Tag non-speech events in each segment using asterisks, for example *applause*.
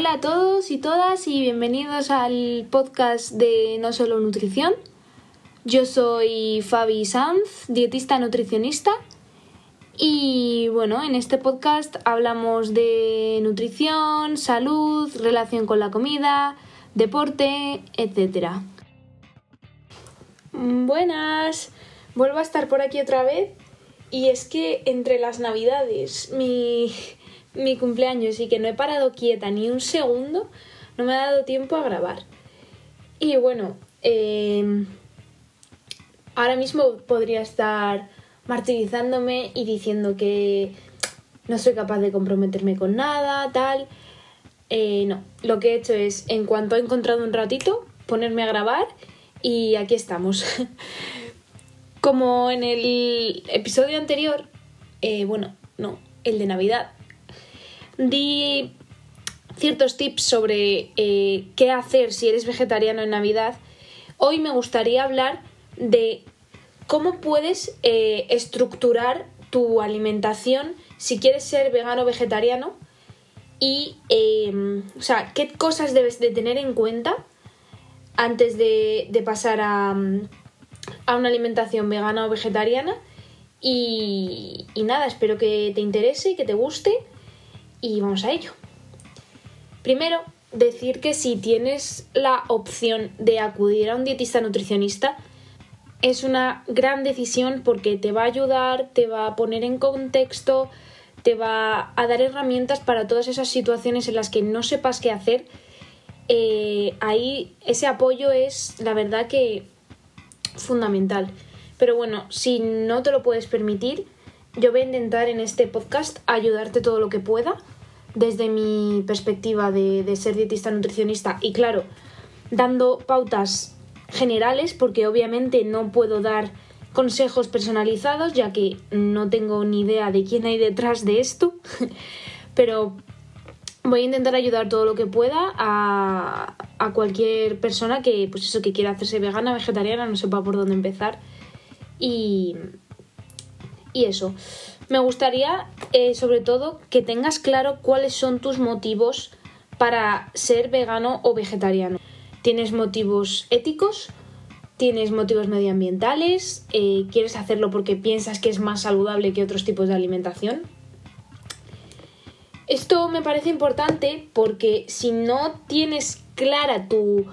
Hola a todos y todas y bienvenidos al podcast de No Solo Nutrición. Yo soy Fabi Sanz, dietista nutricionista. Y bueno, en este podcast hablamos de nutrición, salud, relación con la comida, deporte, etc. Buenas, vuelvo a estar por aquí otra vez. Y es que entre las navidades, mi, mi cumpleaños y que no he parado quieta ni un segundo, no me ha dado tiempo a grabar. Y bueno, eh, ahora mismo podría estar martirizándome y diciendo que no soy capaz de comprometerme con nada, tal. Eh, no, lo que he hecho es, en cuanto he encontrado un ratito, ponerme a grabar y aquí estamos. *laughs* Como en el episodio anterior, eh, bueno, no, el de Navidad, di ciertos tips sobre eh, qué hacer si eres vegetariano en Navidad, hoy me gustaría hablar de cómo puedes eh, estructurar tu alimentación si quieres ser vegano o vegetariano y, em, o sea, qué cosas debes de tener en cuenta antes de, pasar a, a, una alimentación vegana o vegetariana. Y, y nada, espero que te interese y que te guste y vamos a ello. Primero, decir que si tienes la opción de acudir a un dietista nutricionista, es una gran decisión porque te va a ayudar, te va a poner en contexto, te va a dar herramientas para todas esas situaciones en las que no sepas qué hacer. Eh, ahí ese apoyo es, la verdad, que fundamental. Pero bueno, si no te lo puedes permitir, yo voy a intentar en este podcast ayudarte todo lo que pueda desde mi perspectiva de, de, ser dietista nutricionista y claro, dando pautas generales porque obviamente no puedo dar consejos personalizados ya que no tengo ni idea de quién hay detrás de esto, *laughs* pero voy a intentar ayudar todo lo que pueda a, a cualquier persona que pues eso que quiera hacerse vegana, vegetariana, no sepa por dónde empezar. Y, y eso. Me gustaría, eh, sobre todo, que tengas claro cuáles son tus motivos para ser vegano o vegetariano. ¿Tienes motivos éticos? ¿Tienes motivos medioambientales? Eh, ¿Quieres hacerlo porque piensas que es más saludable que otros tipos de alimentación? Esto me parece importante porque si no tienes clara tu,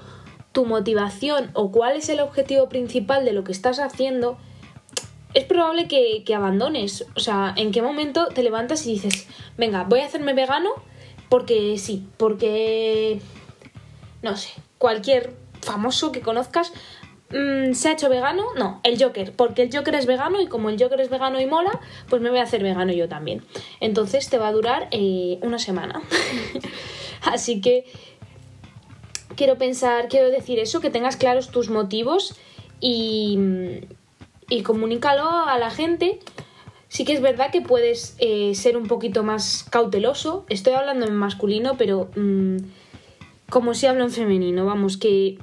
tu motivación o cuál es el objetivo principal de lo que estás haciendo, es probable que, que, abandones. O sea, ¿en qué momento te levantas y dices, venga, voy a hacerme vegano porque sí, porque, no sé, cualquier famoso que conozcas mmm, se ha hecho vegano? No, el Joker, porque el Joker es vegano y como el Joker es vegano y mola, pues me voy a hacer vegano yo también. Entonces te va a durar eh, una semana. *laughs* Así que quiero pensar, quiero decir eso, que tengas claros tus motivos y y comunícalo a la gente. Sí que es verdad que puedes eh, ser un poquito más cauteloso. Estoy hablando en masculino, pero mmm, como si hablo en femenino, vamos, que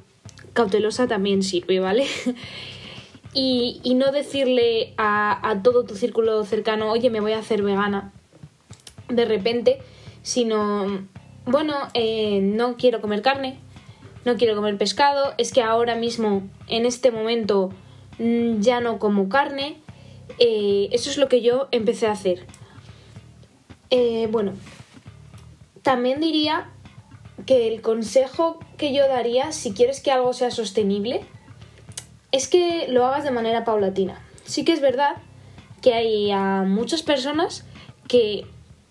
cautelosa también sirve, ¿vale? *laughs* y, y, no decirle a, todo tu círculo cercano, oye, me voy a hacer vegana de repente, sino, bueno, eh, no quiero comer carne, no quiero comer pescado, es que ahora mismo, en este momento, Mm, ya no como carne. Eh, eso es lo que yo empecé a hacer. Eh, bueno, también diría que el consejo que yo daría si quieres que algo sea sostenible es que lo hagas de manera paulatina. Sí que es verdad que hay a muchas personas que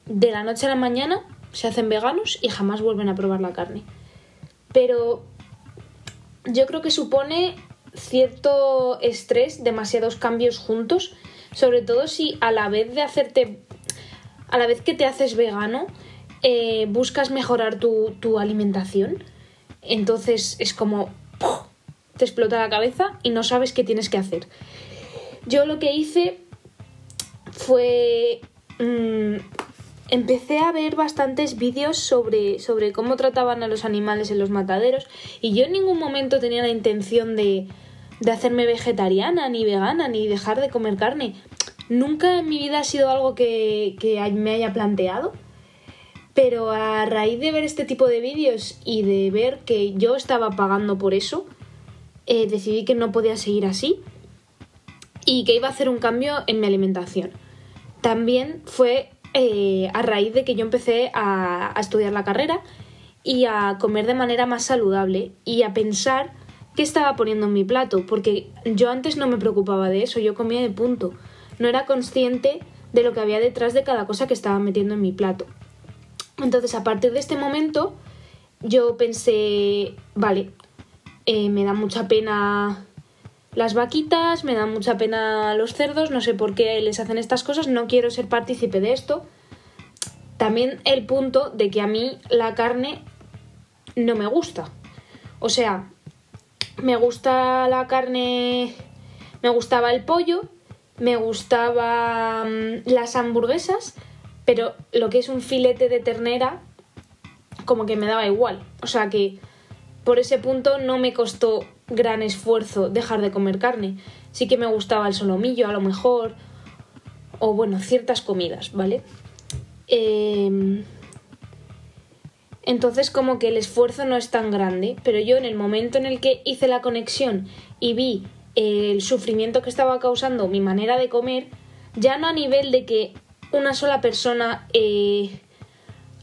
de la noche a la mañana se hacen veganos y jamás vuelven a probar la carne. Pero yo creo que supone cierto estrés, demasiados cambios juntos, sobre todo si a la vez de hacerte, a la vez que te haces vegano, eh, buscas mejorar tu, tu, alimentación. Entonces es como te explota la cabeza y no sabes qué tienes que hacer. Yo lo que hice fue mmm, empecé a ver bastantes vídeos sobre, sobre cómo trataban a los animales en los mataderos y yo en ningún momento tenía la intención de, de hacerme vegetariana, ni vegana, ni dejar de comer carne. Nunca en mi vida ha sido algo que, que me haya planteado. Pero a raíz de ver este tipo de vídeos y de ver que yo estaba pagando por eso, eh, decidí que no podía seguir así y que iba a hacer un cambio en mi alimentación. También fue eh, a raíz de que yo empecé a, a estudiar la carrera y a comer de manera más saludable y a pensar qué estaba poniendo en mi plato, porque yo antes no me preocupaba de eso, yo comía de punto, no era consciente de lo que había detrás de cada cosa que estaba metiendo en mi plato. Entonces, a partir de este momento, yo pensé, vale, eh, me da mucha pena las vaquitas, me da mucha pena los cerdos, no sé por qué les hacen estas cosas, no quiero ser partícipe de esto. También el punto de que a mí la carne no me gusta. O sea, me gusta la carne, me gustaba el pollo, me gustaba las hamburguesas, pero lo que es un filete de ternera, como que me daba igual. O sea que por ese punto no me costó gran esfuerzo dejar de comer carne. Sí que me gustaba el solomillo, a lo mejor, o bueno, ciertas comidas, ¿vale? Eh, entonces como que el esfuerzo no es tan grande, pero yo en el momento en el que hice la conexión y vi el sufrimiento que estaba causando mi manera de comer, ya no a nivel de que una sola persona eh,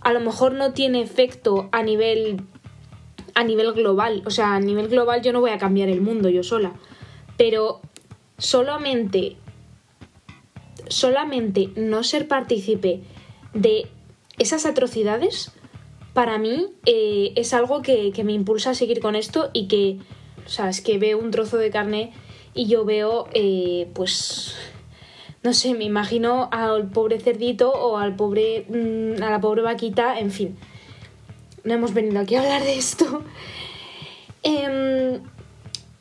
a lo mejor no tiene efecto a nivel a nivel global, o sea, a nivel global yo no voy a cambiar el mundo yo sola, pero solamente solamente no ser partícipe de esas atrocidades para mí eh, es algo que, me impulsa a seguir con esto y que, o sea, es que veo un trozo de carne y yo veo, eh, pues, no sé, me imagino al pobre cerdito o al pobre, mm, a la pobre vaquita, en fin. No hemos venido aquí a hablar de esto. *laughs* Em,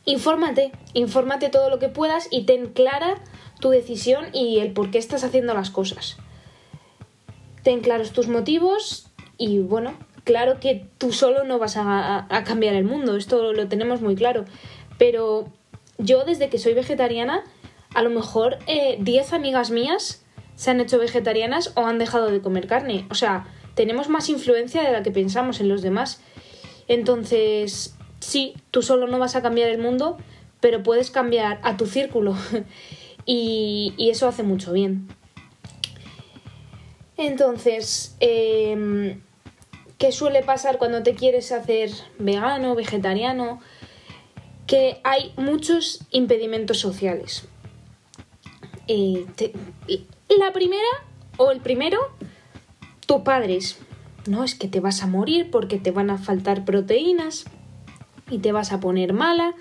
infórmate, infórmate todo lo que puedas y ten clara tu decisión y el por qué estás haciendo las cosas. Ten claros tus motivos, y bueno, claro que tú solo no vas a, cambiar el mundo, esto lo tenemos muy claro. Pero yo desde que soy vegetariana, a lo mejor 10 eh, amigas mías se han hecho vegetarianas o han dejado de comer carne. O sea, tenemos más influencia de la que pensamos en los demás. Entonces, sí, tú solo no vas a cambiar el mundo, pero puedes cambiar a tu círculo. *laughs* y, eso hace mucho bien. Entonces, em, ¿Qué suele pasar cuando te quieres hacer vegano, vegetariano? Que hay muchos impedimentos sociales. Eh, la primera o el primero, tus padres. No, es que te vas a morir porque te van a faltar proteínas y te vas a poner mala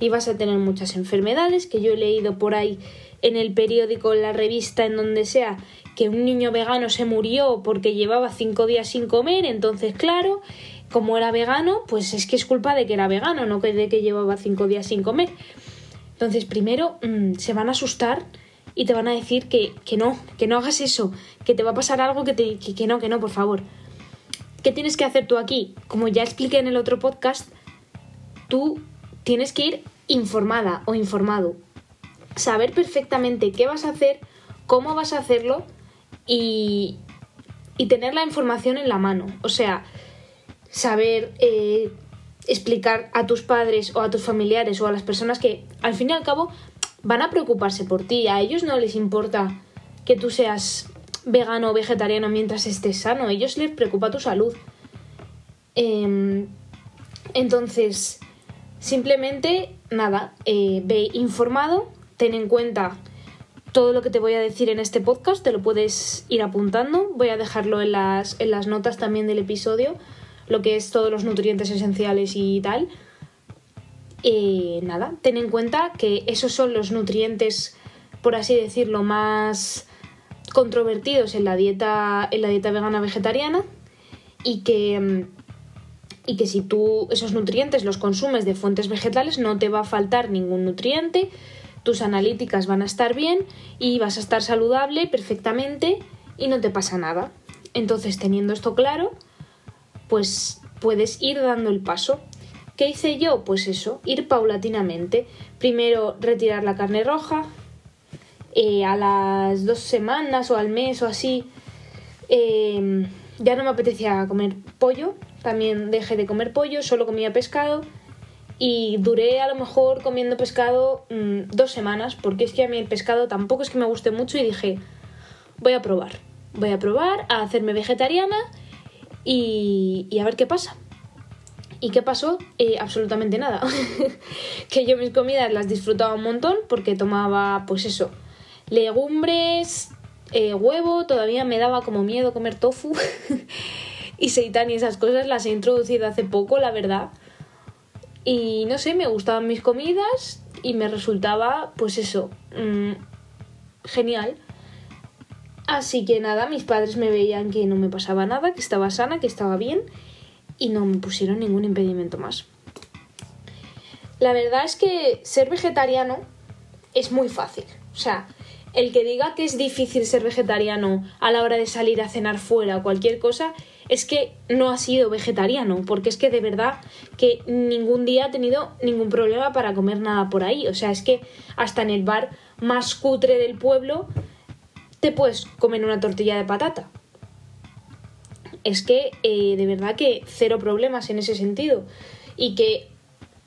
y vas a tener muchas enfermedades que yo he leído por ahí en el periódico, en la revista, en donde sea, que un niño vegano se murió porque llevaba cinco días sin comer, entonces claro, como era vegano, pues es que es culpa de que era vegano, no de que llevaba cinco días sin comer. Entonces primero mm, se van a asustar y te van a decir que, no, que no hagas eso, que te va a pasar algo que, te, que, que no, que no, por favor. ¿Qué tienes que hacer tú aquí? Como ya expliqué en el otro podcast, tú tienes que ir informada o informado. Saber perfectamente qué vas a hacer, cómo vas a hacerlo y, tener la información en la mano. O sea, saber eh, explicar a tus padres o a tus familiares o a las personas que al fin y al cabo van a preocuparse por ti. A ellos no les importa que tú seas vegano o vegetariano mientras estés sano. A ellos les preocupa tu salud. Em, entonces, simplemente, nada, eh, ve informado, ten en cuenta todo lo que te voy a decir en este podcast te lo puedes ir apuntando. Voy a dejarlo en las, en las notas también del episodio, lo que es todos los nutrientes esenciales y tal. Y nada, ten en cuenta que esos son los nutrientes, por así decirlo, más controvertidos en la dieta, en la dieta vegana vegetariana y que, y que si tú esos nutrientes los consumes de fuentes vegetales no te va a faltar ningún nutriente tus analíticas van a estar bien y vas a estar saludable perfectamente y no te pasa nada. Entonces, teniendo esto claro, pues puedes ir dando el paso. ¿Qué hice yo? Pues eso, ir paulatinamente. Primero retirar la carne roja, eh, a las dos semanas o al mes o así, em, ya no me apetecía comer pollo, también dejé de comer pollo, solo comía pescado y duré a lo mejor comiendo pescado mm, dos semanas, porque es que a mí el pescado tampoco es que me guste mucho y dije, voy a probar, voy a probar a hacerme vegetariana y, a ver qué pasa. ¿Y qué pasó? Eh, absolutamente nada. *laughs* que yo mis comidas las disfrutaba un montón porque tomaba, pues eso, legumbres, eh, huevo, todavía me daba como miedo comer tofu *laughs* y seitan y esas cosas las he introducido hace poco, la verdad. Y no sé, me gustaban mis comidas y me resultaba, pues eso, mm, genial. Así que nada, mis padres me veían que no me pasaba nada, que estaba sana, que estaba bien y no me pusieron ningún impedimento más. La verdad es que ser vegetariano es muy fácil. O sea, el que diga que es difícil ser vegetariano a la hora de salir a cenar fuera o cualquier cosa, es que no ha sido vegetariano, porque es que de verdad que ningún día ha tenido ningún problema para comer nada por ahí. O sea, es que hasta en el bar más cutre del pueblo te puedes comer una tortilla de patata. Es que eh, de verdad que cero problemas en ese sentido. Y que,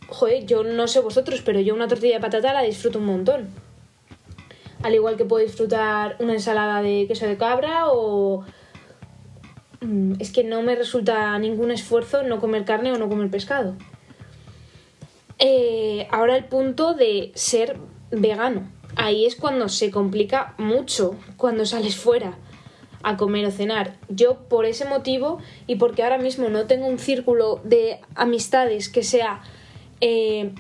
joder, yo no sé vosotros, pero yo una tortilla de patata la disfruto un montón. Al igual que puedo disfrutar una ensalada de queso de cabra o... Mm, es que no me resulta ningún esfuerzo no comer carne o no comer pescado. Eh, ahora el punto de ser vegano. Ahí es cuando se complica mucho cuando sales fuera a comer o cenar. Yo por ese motivo y porque ahora mismo no tengo un círculo de amistades que sea eh,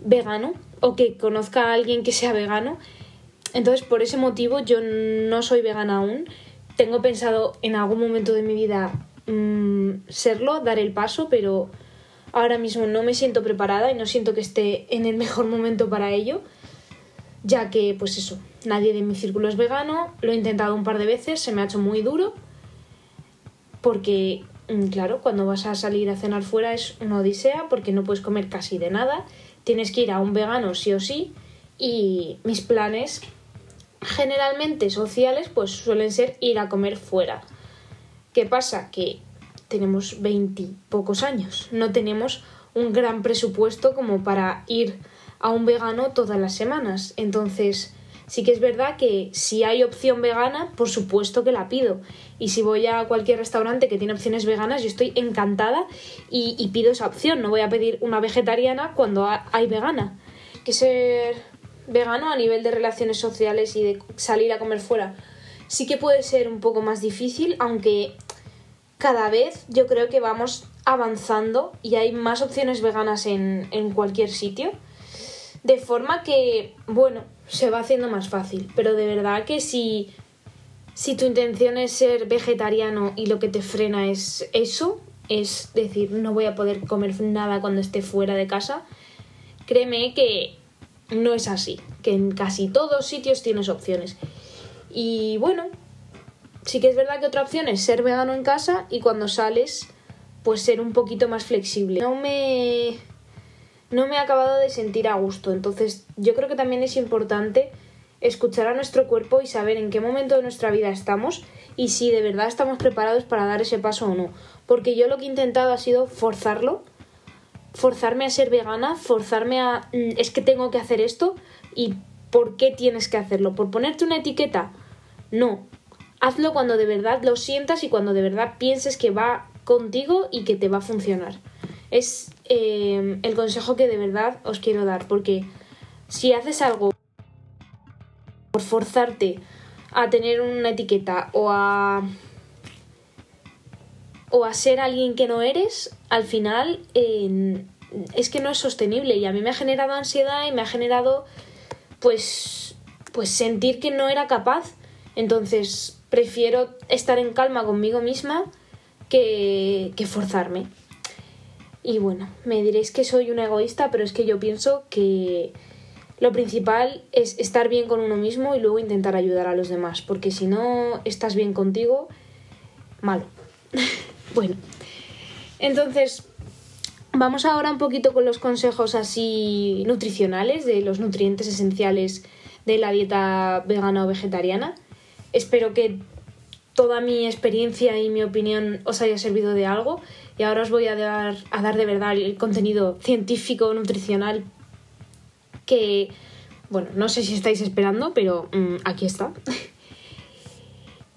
vegano o que conozca a alguien que sea vegano, entonces, por ese motivo, yo no soy vegana aún. Tengo pensado en algún momento de mi vida mm, serlo, dar el paso, pero ahora mismo no me siento preparada y no siento que esté en el mejor momento para ello, ya que, pues eso, nadie de mi círculo es vegano, lo he intentado un par de veces, se me ha hecho muy duro, porque, mm, claro, cuando vas a salir a cenar fuera es una odisea, porque no puedes comer casi de nada, tienes que ir a un vegano sí o sí, y mis planes generalmente sociales pues suelen ser ir a comer fuera. ¿Qué pasa? Que tenemos pocos años, no tenemos un gran presupuesto como para ir a un vegano todas las semanas. Entonces, sí que es verdad que si hay opción vegana, por supuesto que la pido. Y si voy a cualquier restaurante que tiene opciones veganas, yo estoy encantada y, y pido esa opción. No voy a pedir una vegetariana cuando hay vegana. Que ser vegano a nivel de relaciones sociales y de salir a comer fuera sí que puede ser un poco más difícil, aunque cada vez yo creo que vamos avanzando y hay más opciones veganas en, en cualquier sitio. De forma que, bueno, se va haciendo más fácil. Pero de verdad que si, si tu intención es ser vegetariano y lo que te frena es eso, es decir, no voy a poder comer nada cuando esté fuera de casa, créeme que no es así, que en casi todos sitios tienes opciones. Y bueno, sí que es verdad que otra opción es ser vegano en casa y cuando sales, pues ser un poquito más flexible. No me no me he acabado de sentir a gusto, entonces yo creo que también es importante escuchar a nuestro cuerpo y saber en qué momento de nuestra vida estamos y si de verdad estamos preparados para dar ese paso o no. Porque yo lo que he intentado ha sido forzarlo forzarme a ser vegana, forzarme a... Mm, es que tengo que hacer esto y ¿por qué tienes que hacerlo? ¿Por ponerte una etiqueta? No. Hazlo cuando de verdad lo sientas y cuando de verdad pienses que va contigo y que te va a funcionar. Es eh, el consejo que de verdad os quiero dar, porque si haces algo por forzarte a tener una etiqueta o a o a ser alguien que no eres, al final es que no es sostenible y a mí me ha generado ansiedad y me ha generado pues pues sentir que no era capaz. Entonces prefiero estar en calma conmigo misma que, que forzarme. Y bueno, me diréis que soy una egoísta, pero es que yo pienso que lo principal es estar bien con uno mismo y luego intentar ayudar a los demás, porque si no estás bien contigo, malo. *laughs* Bueno, entonces vamos ahora un poquito con los consejos así nutricionales de los nutrientes esenciales de la dieta vegana o vegetariana. Espero que toda mi experiencia y mi opinión os haya servido de algo y ahora os voy a dar, a dar de verdad el contenido científico, nutricional que, bueno, no sé si estáis esperando, pero mm, aquí está. *laughs*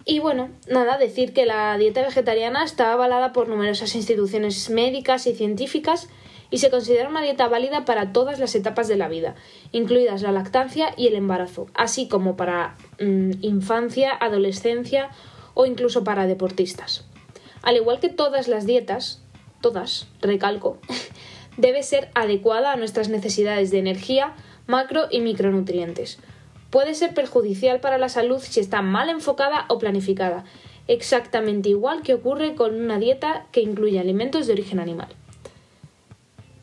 y bueno, nada, decir que la dieta vegetariana está avalada por numerosas instituciones médicas y científicas y se considera una dieta válida para todas las etapas de la vida, incluidas la lactancia y el embarazo, así como para mm, infancia, adolescencia o incluso para deportistas. Al igual que todas las dietas, todas, recalco, *laughs* debe ser adecuada a nuestras necesidades de energía, macro y micronutrientes. Puede ser perjudicial para la salud si está mal enfocada o planificada, exactamente igual que ocurre con una dieta que incluye alimentos de origen animal.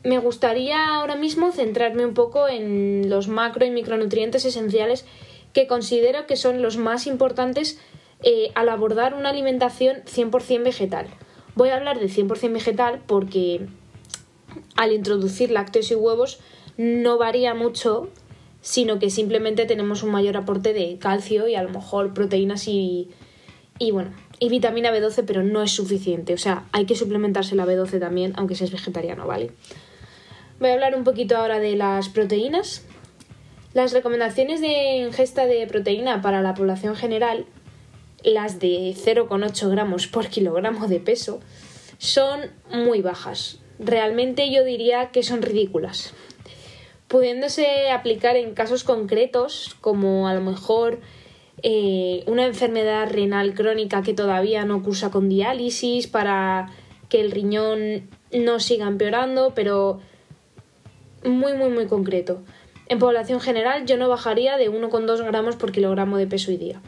Me gustaría ahora mismo centrarme un poco en los macro y micronutrientes esenciales que considero que son los más importantes eh, al abordar una alimentación 100% vegetal. Voy a hablar de 100% vegetal porque al introducir lácteos y huevos no varía mucho, sino que simplemente tenemos un mayor aporte de calcio y a lo mejor proteínas y, y bueno, y vitamina B12, pero no es suficiente. O sea, hay que suplementarse la B12 también, aunque seas vegetariano, ¿vale? Voy a hablar un poquito ahora de las proteínas. Las recomendaciones de ingesta de proteína para la población general las de 0,8 gramos por kilogramo de peso son muy bajas. Realmente yo diría que son ridículas. Pudiéndose aplicar en casos concretos, como a lo mejor eh, una enfermedad renal crónica que todavía no cursa con diálisis para que el riñón no siga empeorando, pero muy, muy, muy concreto. En población general yo no bajaría de 1,2 gramos por kilogramo de peso y día.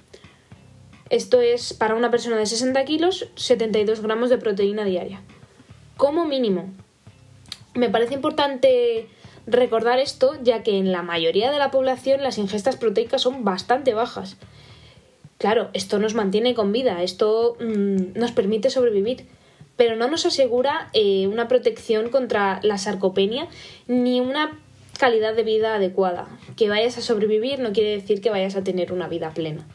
Esto es para una persona de 60 kilos, 72 gramos de proteína diaria. Como mínimo. Me parece importante recordar esto, ya que en la mayoría de la población las ingestas proteicas son bastante bajas. Claro, esto nos mantiene con vida, esto mm, nos permite sobrevivir, pero no nos asegura eh, una protección contra la sarcopenia ni una calidad de vida adecuada. Que vayas a sobrevivir no quiere decir que vayas a tener una vida plena.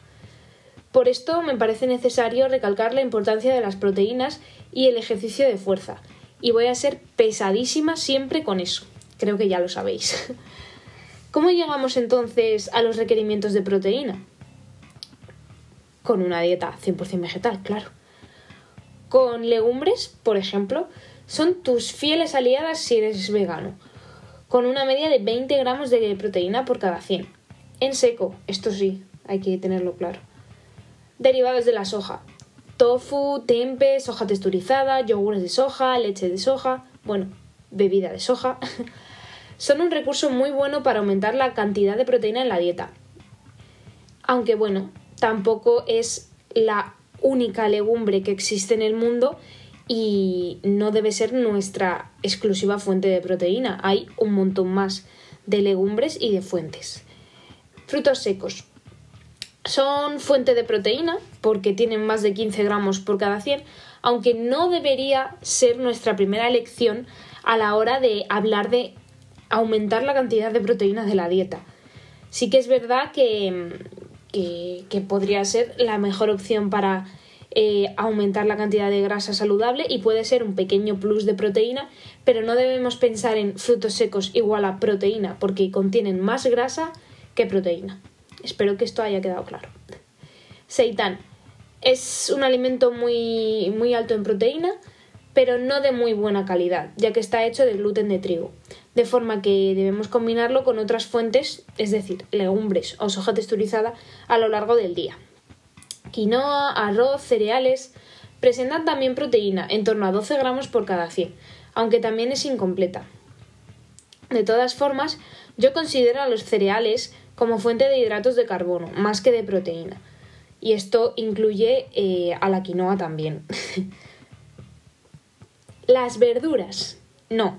Por esto me parece necesario recalcar la importancia de las proteínas y el ejercicio de fuerza. Y voy a ser pesadísima siempre con eso. Creo que ya lo sabéis. ¿Cómo llegamos entonces a los requerimientos de proteína? Con una dieta 100% vegetal, claro. Con legumbres, por ejemplo, son tus fieles aliadas si eres vegano, con una media de 20 gramos de proteína por cada 100. En seco, esto sí, hay que tenerlo claro derivados de la soja. Tofu, tempe, soja texturizada, yogures de soja, leche de soja, bueno, bebida de soja. Son un recurso muy bueno para aumentar la cantidad de proteína en la dieta. Aunque bueno, tampoco es la única legumbre que existe en el mundo y no debe ser nuestra exclusiva fuente de proteína. Hay un montón más de legumbres y de fuentes. Frutos secos. Son fuente de proteína porque tienen más de 15 gramos por cada 100, aunque no debería ser nuestra primera elección a la hora de hablar de aumentar la cantidad de proteínas de la dieta. Sí que es verdad que, que, podría ser la mejor opción para eh, aumentar la cantidad de grasa saludable y puede ser un pequeño plus de proteína, pero no debemos pensar en frutos secos igual a proteína porque contienen más grasa que proteína. Espero que esto haya quedado claro. Seitan es un alimento muy, muy alto en proteína, pero no de muy buena calidad, ya que está hecho de gluten de trigo, de forma que debemos combinarlo con otras fuentes, es decir, legumbres o soja texturizada a lo largo del día. Quinoa, arroz, cereales presentan también proteína, en torno a 12 gramos por cada 100, aunque también es incompleta. De todas formas, yo considero a los cereales como fuente de hidratos de carbono, más que de proteína. Y esto incluye eh, a la quinoa también. *laughs* Las verduras. No.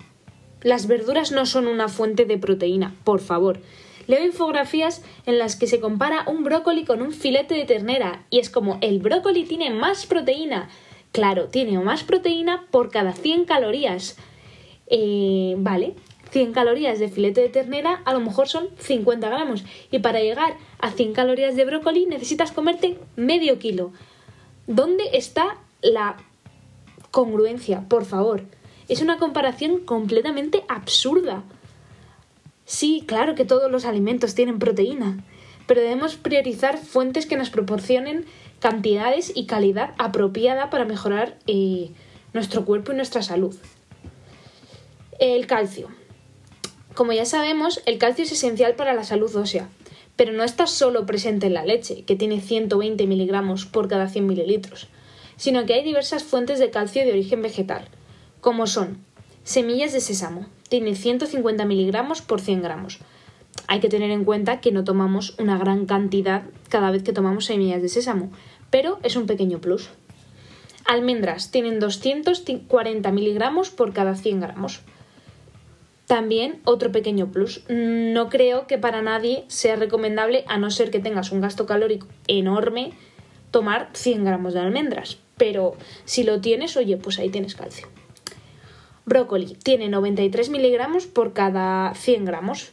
Las verduras no son una fuente de proteína, por favor. Leo infografías en las que se compara un brócoli con un filete de ternera y es como el brócoli tiene más proteína. Claro, tiene más proteína por cada 100 calorías. Eh, vale, 100 calorías de filete de ternera a lo mejor son 50 gramos y para llegar a 100 calorías de brócoli necesitas comerte medio kilo. ¿Dónde está la congruencia? Por favor. Es una comparación completamente absurda. Sí, claro que todos los alimentos tienen proteína, pero debemos priorizar fuentes que nos proporcionen cantidades y calidad apropiada para mejorar eh, nuestro cuerpo y nuestra salud. El calcio. Como ya sabemos, el calcio es esencial para la salud ósea, pero no está solo presente en la leche, que tiene 120 miligramos por cada 100 mililitros, sino que hay diversas fuentes de calcio de origen vegetal, como son semillas de sésamo, tiene 150 miligramos por 100 gramos. Hay que tener en cuenta que no tomamos una gran cantidad cada vez que tomamos semillas de sésamo, pero es un pequeño plus. Almendras tienen 240 miligramos por cada 100 gramos. También otro pequeño plus. No creo que para nadie sea recomendable, a no ser que tengas un gasto calórico enorme, tomar 100 gramos de almendras. Pero si lo tienes, oye, pues ahí tienes calcio. Brócoli tiene 93 miligramos por cada 100 gramos.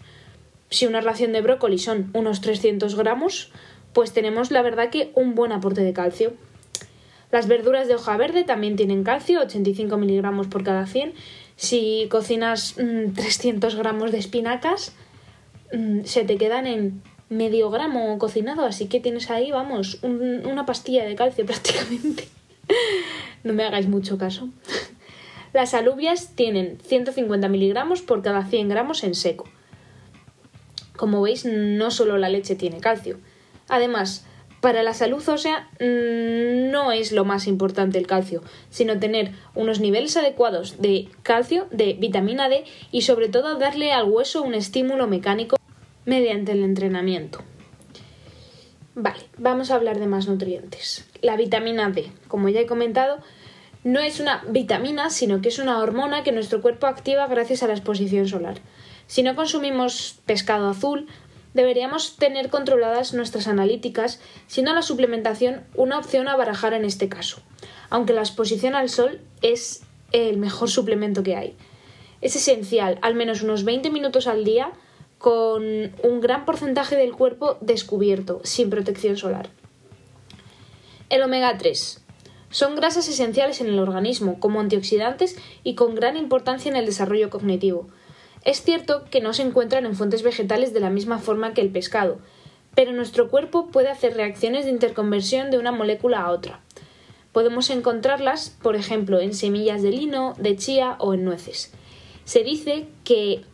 Si una ración de brócoli son unos 300 gramos, pues tenemos la verdad que un buen aporte de calcio. Las verduras de hoja verde también tienen calcio, 85 miligramos por cada 100. Si cocinas 300 mm, gramos de espinacas, mm, se te quedan en medio gramo cocinado, así que tienes ahí, vamos, una pastilla de calcio *laughs* prácticamente. No me hagáis mucho caso. Las alubias tienen 150 miligramos por cada 100 gramos en seco. Como veis, no solo la leche tiene calcio. Además, para la salud ósea mm, no es lo más importante el calcio, sino tener unos niveles adecuados de calcio, de vitamina D y sobre todo darle al hueso un estímulo mecánico mediante el entrenamiento. Vale, vamos a hablar de más nutrientes. La vitamina D, como ya he comentado, no es una vitamina, sino que es una hormona que nuestro cuerpo activa gracias a la exposición solar. Si no consumimos pescado azul, deberíamos tener controladas nuestras analíticas, siendo la suplementación una opción a barajar en este caso, aunque la exposición al sol es el mejor suplemento que hay. Es esencial, al menos unos 20 minutos al día, con un gran porcentaje del cuerpo descubierto, sin protección solar. El omega 3 son grasas esenciales en el organismo, como antioxidantes y con gran importancia en el desarrollo cognitivo. Es cierto que no se encuentran en fuentes vegetales de la misma forma que el pescado, pero nuestro cuerpo puede hacer reacciones de interconversión de una molécula a otra. Podemos encontrarlas, por ejemplo, en semillas de lino, de chía o en nueces. Se dice que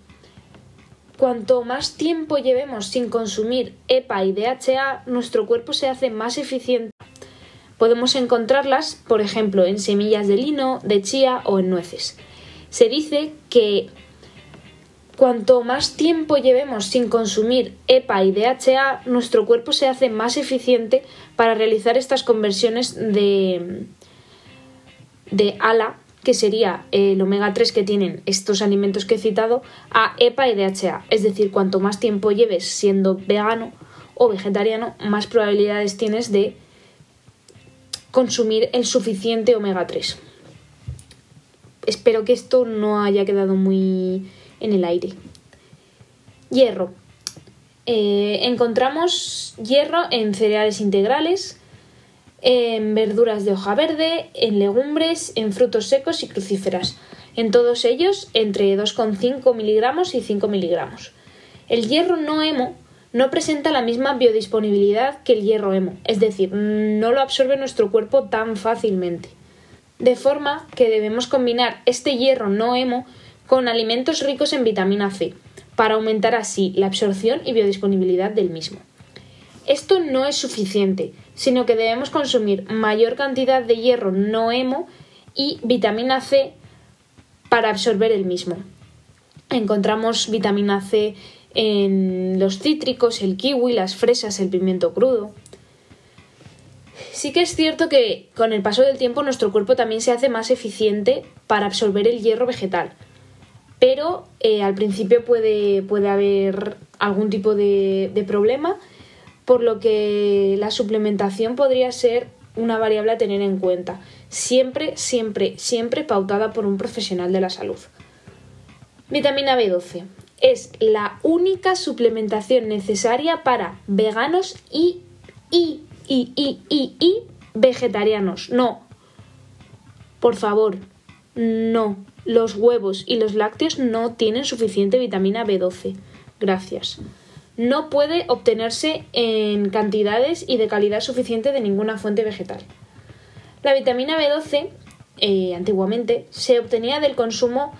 cuanto más tiempo llevemos sin consumir EPA y DHA, nuestro cuerpo se hace más eficiente Podemos encontrarlas, por ejemplo, en semillas de lino, de chía o en nueces. Se dice que cuanto más tiempo llevemos sin consumir EPA y DHA, nuestro cuerpo se hace más eficiente para realizar estas conversiones de, de ALA, que sería el omega 3 que tienen estos alimentos que he citado, a EPA y DHA. Es decir, cuanto más tiempo lleves siendo vegano o vegetariano, más probabilidades tienes de consumir el suficiente omega 3. Espero que esto no haya quedado muy en el aire. Hierro. Eh, encontramos hierro en cereales integrales, en verduras de hoja verde, en legumbres, en frutos secos y crucíferas. En todos ellos entre 2,5 miligramos y 5 miligramos. El hierro no hemo no presenta la misma biodisponibilidad que el hierro hemo, es decir, no lo absorbe nuestro cuerpo tan fácilmente. De forma que debemos combinar este hierro no hemo con alimentos ricos en vitamina C, para aumentar así la absorción y biodisponibilidad del mismo. Esto no es suficiente, sino que debemos consumir mayor cantidad de hierro no hemo y vitamina C para absorber el mismo. Encontramos vitamina C en los cítricos, el kiwi, las fresas, el pimiento crudo. Sí que es cierto que con el paso del tiempo nuestro cuerpo también se hace más eficiente para absorber el hierro vegetal, pero eh, al principio puede, puede, haber algún tipo de, de problema, por lo que la suplementación podría ser una variable a tener en cuenta, siempre, siempre, siempre pautada por un profesional de la salud. Vitamina B12 es la única suplementación necesaria para veganos y, y, y, y, y, vegetarianos. No. Por favor, no. Los huevos y los lácteos no tienen suficiente vitamina B12. Gracias. No puede obtenerse en cantidades y de calidad suficiente de ninguna fuente vegetal. La vitamina B12, eh, antiguamente, se obtenía del consumo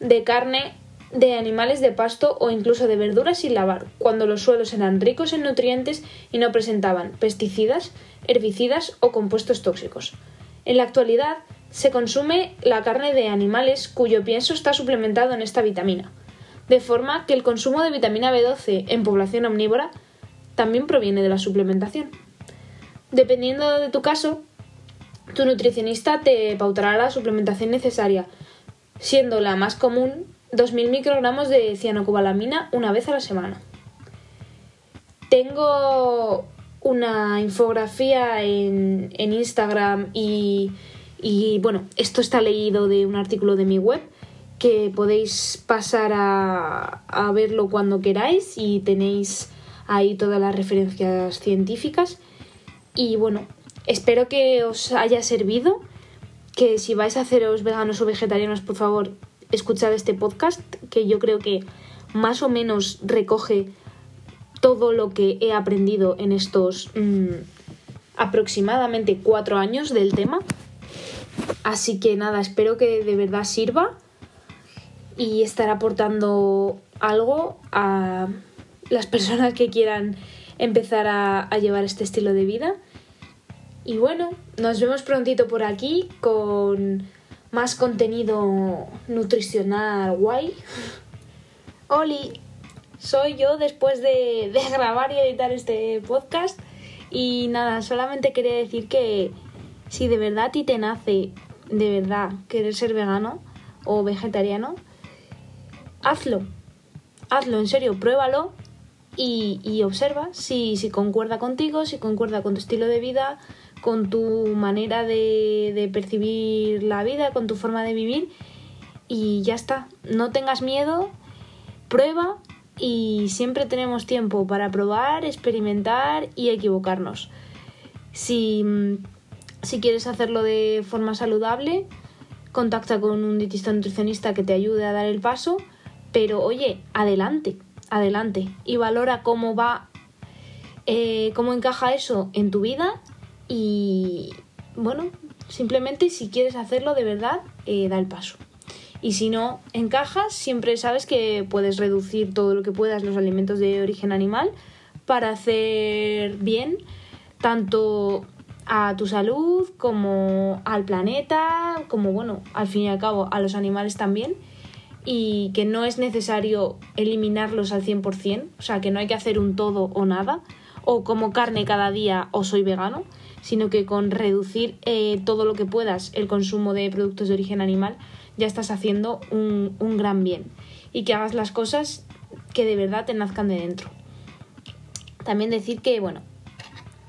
de carne de animales de pasto o incluso de verduras sin lavar, cuando los suelos eran ricos en nutrientes y no presentaban pesticidas, herbicidas o compuestos tóxicos. En la actualidad se consume la carne de animales cuyo pienso está suplementado en esta vitamina, de forma que el consumo de vitamina B12 en población omnívora también proviene de la suplementación. Dependiendo de tu caso, tu nutricionista te pautará la suplementación necesaria, siendo la más común 2.000 microgramos de cianocobalamina una vez a la semana. Tengo una infografía en, Instagram y, y, bueno, esto está leído de un artículo de mi web que podéis pasar a, a verlo cuando queráis y tenéis ahí todas las referencias científicas. Y bueno, espero que os haya servido, que si vais a haceros veganos o vegetarianos, por favor, escuchad este podcast, que yo creo que más o menos recoge todo lo que he aprendido en estos mm, aproximadamente cuatro años del tema. Así que nada, espero que de verdad sirva y estar aportando algo a las personas que quieran empezar a, llevar este estilo de vida. Y bueno, nos vemos prontito por aquí con más contenido nutricional guay. Oli, soy yo después de, *laughs* grabar y editar este podcast. Y nada, solamente quería decir que si de verdad a ti te nace, de verdad, querer ser vegano o vegetariano, hazlo. Hazlo, en serio, pruébalo y, observa si, concuerda contigo, si concuerda con tu estilo de vida, con tu manera de, de percibir la vida, con tu forma de vivir y ya está. No tengas miedo, prueba y siempre tenemos tiempo para probar, experimentar y equivocarnos. Si, si quieres hacerlo de forma saludable, contacta con un dietista nutricionista que te ayude a dar el paso, pero oye, adelante, adelante. Y valora cómo va, eh, cómo encaja eso en tu vida. Y bueno, simplemente si quieres hacerlo de verdad, eh, da el paso. Y si no encajas, siempre sabes que puedes reducir todo lo que puedas los alimentos de origen animal para hacer bien tanto a tu salud como al planeta, como bueno, al fin y al cabo a los animales también y que no es necesario eliminarlos al 100%, o sea, que no hay que hacer un todo o nada, o como carne cada día o soy vegano, sino que con reducir eh, todo lo que puedas el consumo de productos de origen animal ya estás haciendo un, gran bien y que hagas las cosas que de verdad te nazcan de dentro. También decir que, bueno,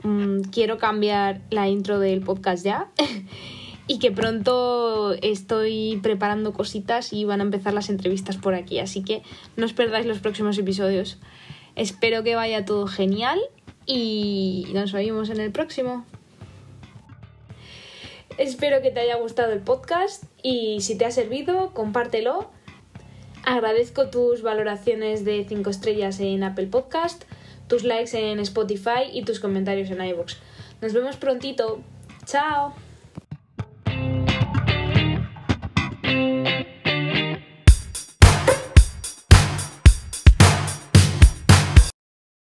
mm, quiero cambiar la intro del podcast ya *laughs* y que pronto estoy preparando cositas y van a empezar las entrevistas por aquí, así que no os perdáis los próximos episodios. Espero que vaya todo genial y nos vemos en el próximo. Espero que te haya gustado el podcast y si te ha servido, compártelo. Agradezco tus valoraciones de 5 estrellas en Apple Podcast, tus likes en Spotify y tus comentarios en iVoox. Nos vemos prontito. ¡Chao! Música